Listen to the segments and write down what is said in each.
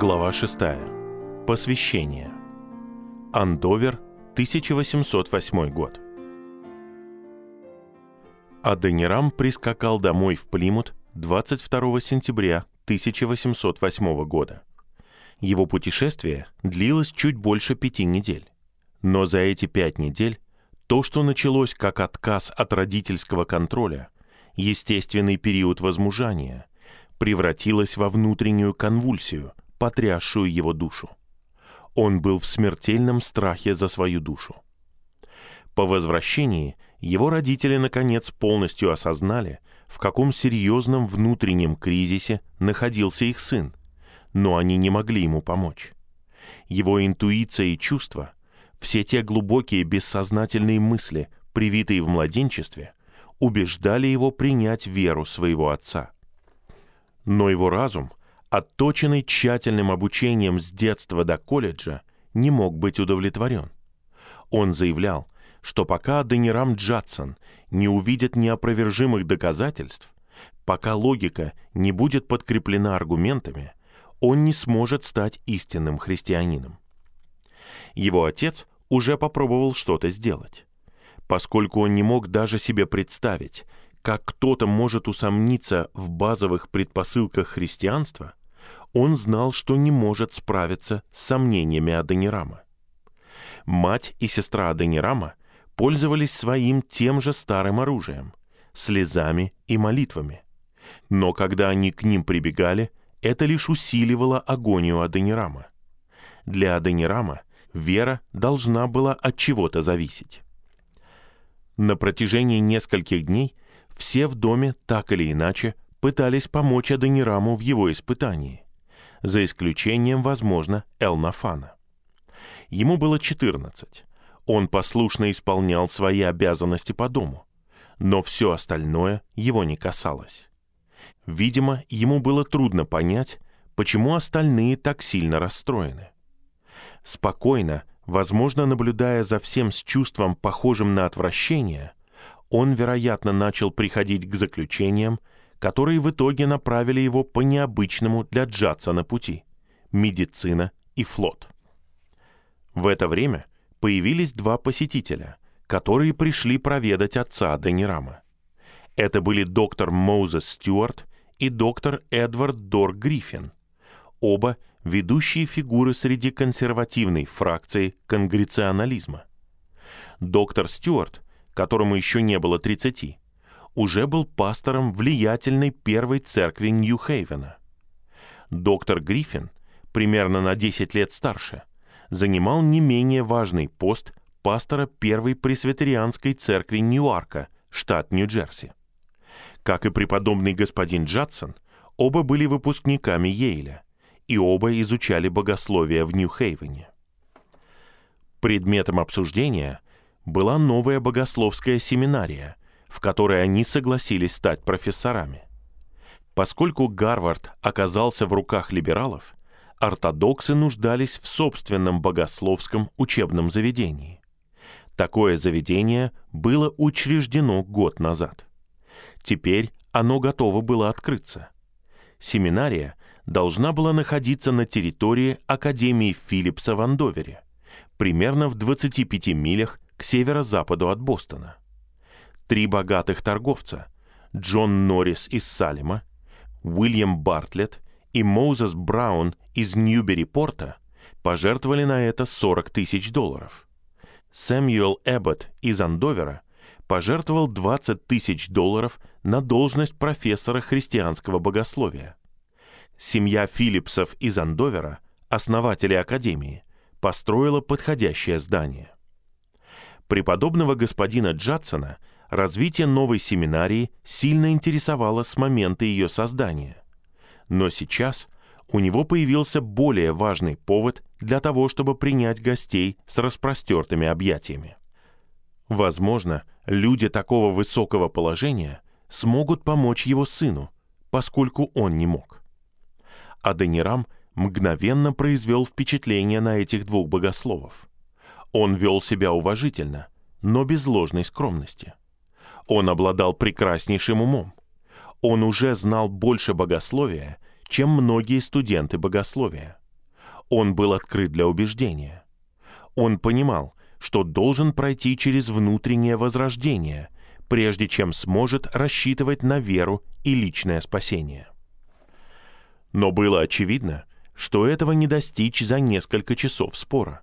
Глава 6. Посвящение. Андовер, 1808 год. Аденирам прискакал домой в Плимут 22 сентября 1808 года. Его путешествие длилось чуть больше пяти недель. Но за эти пять недель то, что началось как отказ от родительского контроля, естественный период возмужания, превратилось во внутреннюю конвульсию, потрясшую его душу. Он был в смертельном страхе за свою душу. По возвращении его родители наконец полностью осознали, в каком серьезном внутреннем кризисе находился их сын, но они не могли ему помочь. Его интуиция и чувства, все те глубокие бессознательные мысли, привитые в младенчестве, убеждали его принять веру своего отца. Но его разум, отточенный тщательным обучением с детства до колледжа, не мог быть удовлетворен. Он заявлял, что пока Денирам Джадсон не увидит неопровержимых доказательств, пока логика не будет подкреплена аргументами, он не сможет стать истинным христианином. Его отец уже попробовал что-то сделать. Поскольку он не мог даже себе представить, как кто-то может усомниться в базовых предпосылках христианства, он знал, что не может справиться с сомнениями Аденирама. Мать и сестра Аденирама пользовались своим тем же старым оружием – слезами и молитвами. Но когда они к ним прибегали, это лишь усиливало агонию Аденирама. Для Аденирама вера должна была от чего-то зависеть. На протяжении нескольких дней все в доме так или иначе пытались помочь Аденираму в его испытании, за исключением, возможно, Элнафана. Ему было 14. Он послушно исполнял свои обязанности по дому, но все остальное его не касалось. Видимо, ему было трудно понять, почему остальные так сильно расстроены. Спокойно, возможно, наблюдая за всем с чувством, похожим на отвращение, он, вероятно, начал приходить к заключениям, которые в итоге направили его по необычному для Джадсона пути – медицина и флот. В это время появились два посетителя, которые пришли проведать отца Денирама. Это были доктор Моузес Стюарт и доктор Эдвард Дор Гриффин, оба ведущие фигуры среди консервативной фракции конгрегационализма. Доктор Стюарт, которому еще не было 30, уже был пастором влиятельной первой церкви Нью-Хейвена. Доктор Гриффин, примерно на 10 лет старше, занимал не менее важный пост пастора первой пресвитерианской церкви Ньюарка, штат Нью-Джерси. Как и преподобный господин Джадсон, оба были выпускниками Йейля – и оба изучали богословие в Нью-Хейвене. Предметом обсуждения была новая богословская семинария, в которой они согласились стать профессорами. Поскольку Гарвард оказался в руках либералов, ортодоксы нуждались в собственном богословском учебном заведении. Такое заведение было учреждено год назад. Теперь оно готово было открыться. Семинария должна была находиться на территории Академии Филлипса в Андовере, примерно в 25 милях к северо-западу от Бостона. Три богатых торговца – Джон Норрис из Салема, Уильям Бартлетт и Моузес Браун из Ньюбери-Порта – пожертвовали на это 40 тысяч долларов. Сэмюэл Эббот из Андовера пожертвовал 20 тысяч долларов на должность профессора христианского богословия. Семья Филлипсов из Андовера, основатели Академии, построила подходящее здание. Преподобного господина Джадсона развитие новой семинарии сильно интересовало с момента ее создания. Но сейчас у него появился более важный повод для того, чтобы принять гостей с распростертыми объятиями. Возможно, люди такого высокого положения смогут помочь его сыну, поскольку он не мог. Аденирам мгновенно произвел впечатление на этих двух богословов. Он вел себя уважительно, но без ложной скромности. Он обладал прекраснейшим умом. Он уже знал больше богословия, чем многие студенты богословия. Он был открыт для убеждения. Он понимал, что должен пройти через внутреннее возрождение, прежде чем сможет рассчитывать на веру и личное спасение. Но было очевидно, что этого не достичь за несколько часов спора.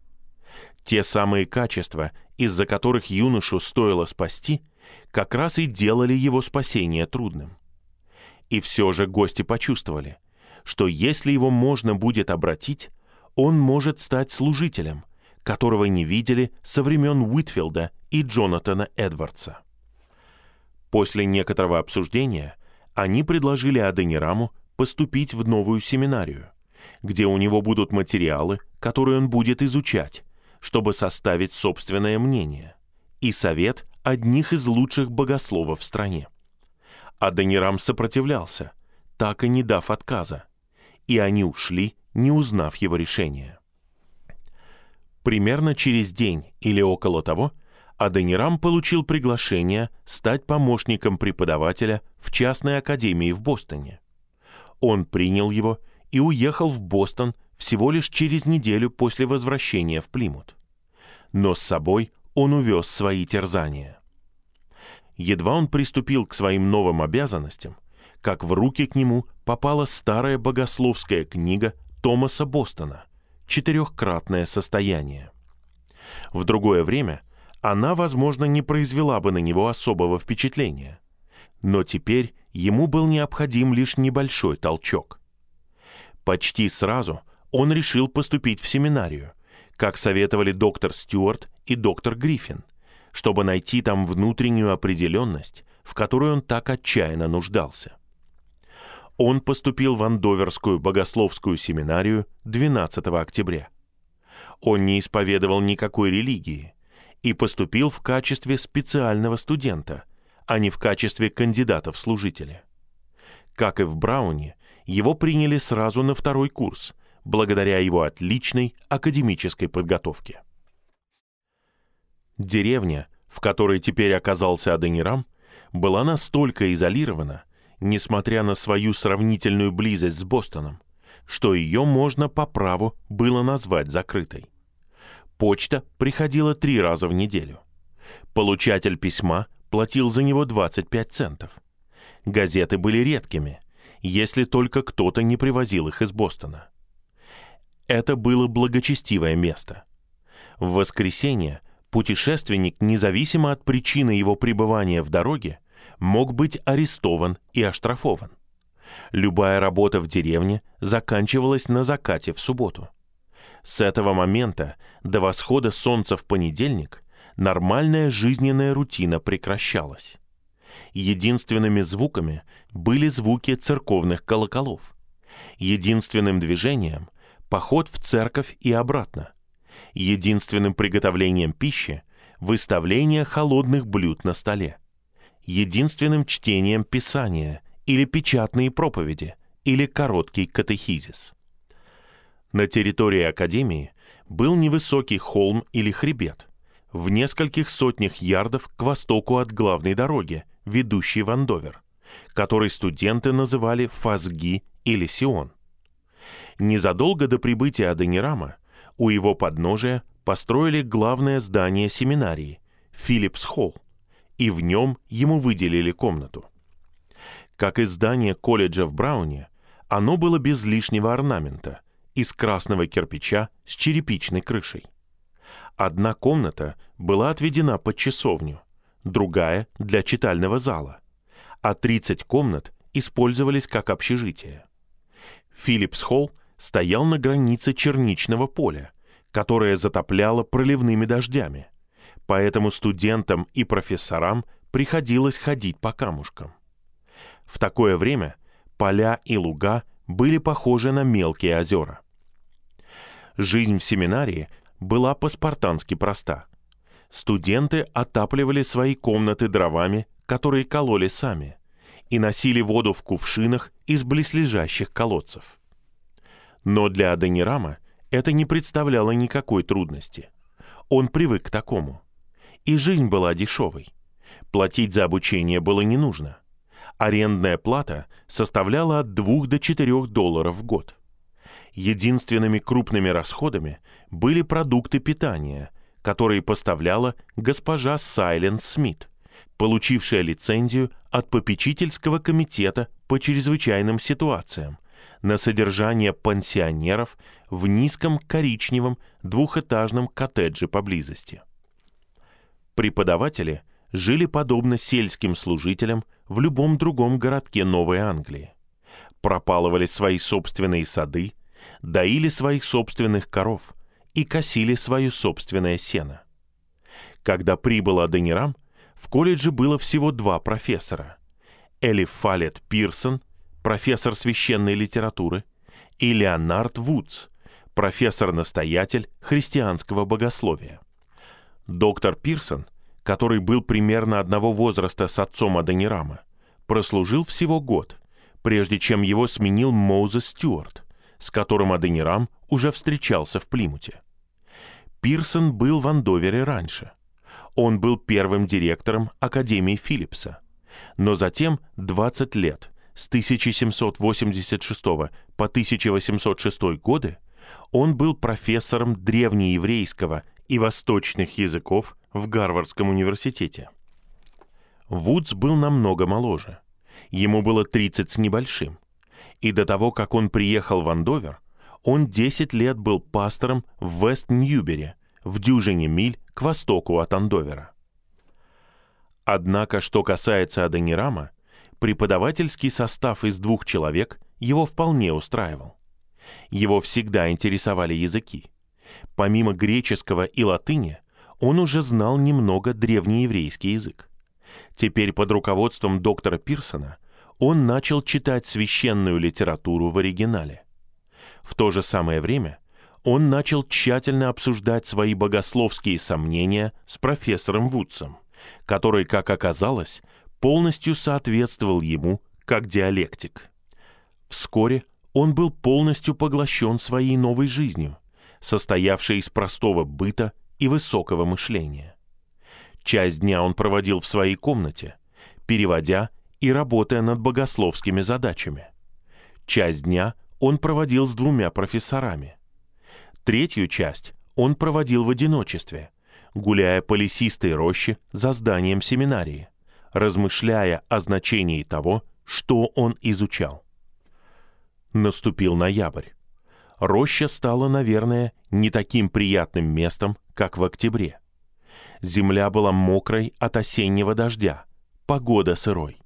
Те самые качества, из-за которых юношу стоило спасти, как раз и делали его спасение трудным. И все же гости почувствовали, что если его можно будет обратить, он может стать служителем, которого не видели со времен Уитфилда и Джонатана Эдвардса. После некоторого обсуждения они предложили Аденираму поступить в новую семинарию, где у него будут материалы, которые он будет изучать, чтобы составить собственное мнение, и совет одних из лучших богословов в стране. Аденирам сопротивлялся, так и не дав отказа, и они ушли, не узнав его решения. Примерно через день или около того Аденирам получил приглашение стать помощником преподавателя в частной академии в Бостоне. Он принял его и уехал в Бостон всего лишь через неделю после возвращения в Плимут. Но с собой он увез свои терзания. Едва он приступил к своим новым обязанностям, как в руки к нему попала старая богословская книга Томаса Бостона «Четырехкратное состояние». В другое время она, возможно, не произвела бы на него особого впечатления. Но теперь ему был необходим лишь небольшой толчок. Почти сразу он решил поступить в семинарию, как советовали доктор Стюарт и доктор Гриффин, чтобы найти там внутреннюю определенность, в которой он так отчаянно нуждался. Он поступил в Андоверскую богословскую семинарию 12 октября. Он не исповедовал никакой религии и поступил в качестве специального студента – а не в качестве кандидата в служители. Как и в Брауне, его приняли сразу на второй курс, благодаря его отличной академической подготовке. Деревня, в которой теперь оказался Аденирам, была настолько изолирована, несмотря на свою сравнительную близость с Бостоном, что ее можно по праву было назвать закрытой. Почта приходила три раза в неделю. Получатель письма платил за него 25 центов. Газеты были редкими, если только кто-то не привозил их из Бостона. Это было благочестивое место. В воскресенье путешественник, независимо от причины его пребывания в дороге, мог быть арестован и оштрафован. Любая работа в деревне заканчивалась на закате в субботу. С этого момента до восхода солнца в понедельник нормальная жизненная рутина прекращалась. Единственными звуками были звуки церковных колоколов. Единственным движением – поход в церковь и обратно. Единственным приготовлением пищи – выставление холодных блюд на столе. Единственным чтением Писания или печатные проповеди или короткий катехизис. На территории Академии был невысокий холм или хребет – в нескольких сотнях ярдов к востоку от главной дороги, ведущей в Андовер, который студенты называли Фазги или Сион. Незадолго до прибытия Аденирама у его подножия построили главное здание семинарии – Филлипс Холл, и в нем ему выделили комнату. Как и здание колледжа в Брауне, оно было без лишнего орнамента, из красного кирпича с черепичной крышей. Одна комната была отведена под часовню, другая — для читального зала, а 30 комнат использовались как общежитие. Филлипс Холл стоял на границе черничного поля, которое затопляло проливными дождями, поэтому студентам и профессорам приходилось ходить по камушкам. В такое время поля и луга были похожи на мелкие озера. Жизнь в семинарии была по-спартански проста. Студенты отапливали свои комнаты дровами, которые кололи сами, и носили воду в кувшинах из близлежащих колодцев. Но для Аденирама это не представляло никакой трудности. Он привык к такому. И жизнь была дешевой. Платить за обучение было не нужно. Арендная плата составляла от 2 до 4 долларов в год. Единственными крупными расходами были продукты питания, которые поставляла госпожа Сайленд Смит, получившая лицензию от попечительского комитета по чрезвычайным ситуациям на содержание пансионеров в низком коричневом двухэтажном коттедже поблизости. Преподаватели жили подобно сельским служителям в любом другом городке Новой Англии. Пропалывали свои собственные сады, доили своих собственных коров и косили свое собственное сено. Когда прибыл Аденирам, в колледже было всего два профессора. Элиф Фалет Пирсон, профессор священной литературы, и Леонард Вудс, профессор-настоятель христианского богословия. Доктор Пирсон, который был примерно одного возраста с отцом Адонирама, прослужил всего год, прежде чем его сменил Моузес Стюарт, с которым Адонирам уже встречался в Плимуте. Пирсон был в Андовере раньше. Он был первым директором Академии Филлипса. Но затем 20 лет, с 1786 по 1806 годы, он был профессором древнееврейского и восточных языков в Гарвардском университете. Вудс был намного моложе. Ему было 30 с небольшим. И до того, как он приехал в Андовер, он 10 лет был пастором в Вест-Ньюбере, в дюжине миль к востоку от Андовера. Однако, что касается Аденирама, преподавательский состав из двух человек его вполне устраивал. Его всегда интересовали языки. Помимо греческого и латыни, он уже знал немного древнееврейский язык. Теперь под руководством доктора Пирсона он начал читать священную литературу в оригинале. В то же самое время он начал тщательно обсуждать свои богословские сомнения с профессором Вудсом, который, как оказалось, полностью соответствовал ему как диалектик. Вскоре он был полностью поглощен своей новой жизнью, состоявшей из простого быта и высокого мышления. Часть дня он проводил в своей комнате, переводя и работая над богословскими задачами. Часть дня он проводил с двумя профессорами. Третью часть он проводил в одиночестве, гуляя по лесистой роще за зданием семинарии, размышляя о значении того, что он изучал. Наступил ноябрь. Роща стала, наверное, не таким приятным местом, как в октябре. Земля была мокрой от осеннего дождя, погода сырой.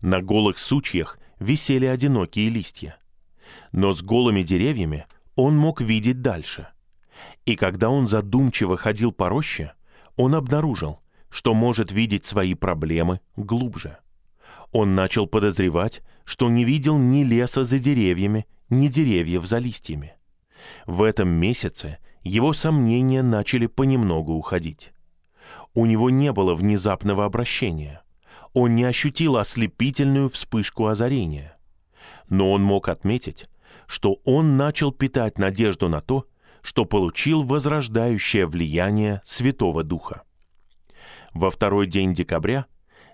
На голых сучьях висели одинокие листья. Но с голыми деревьями он мог видеть дальше. И когда он задумчиво ходил по роще, он обнаружил, что может видеть свои проблемы глубже. Он начал подозревать, что не видел ни леса за деревьями, ни деревьев за листьями. В этом месяце его сомнения начали понемногу уходить. У него не было внезапного обращения. Он не ощутил ослепительную вспышку озарения. Но он мог отметить, что он начал питать надежду на то, что получил возрождающее влияние Святого Духа. Во второй день декабря,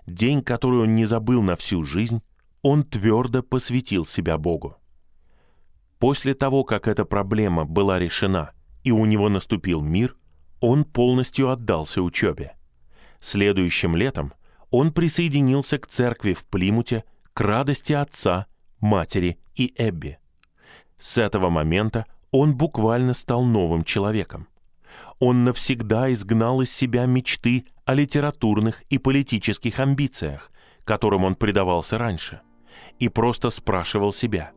день, который он не забыл на всю жизнь, он твердо посвятил себя Богу. После того, как эта проблема была решена и у него наступил мир, он полностью отдался учебе. Следующим летом он присоединился к церкви в Плимуте к радости отца, матери и Эбби. С этого момента он буквально стал новым человеком. Он навсегда изгнал из себя мечты о литературных и политических амбициях, которым он предавался раньше – и просто спрашивал себя,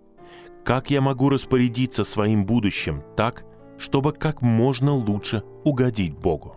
как я могу распорядиться своим будущим так, чтобы как можно лучше угодить Богу.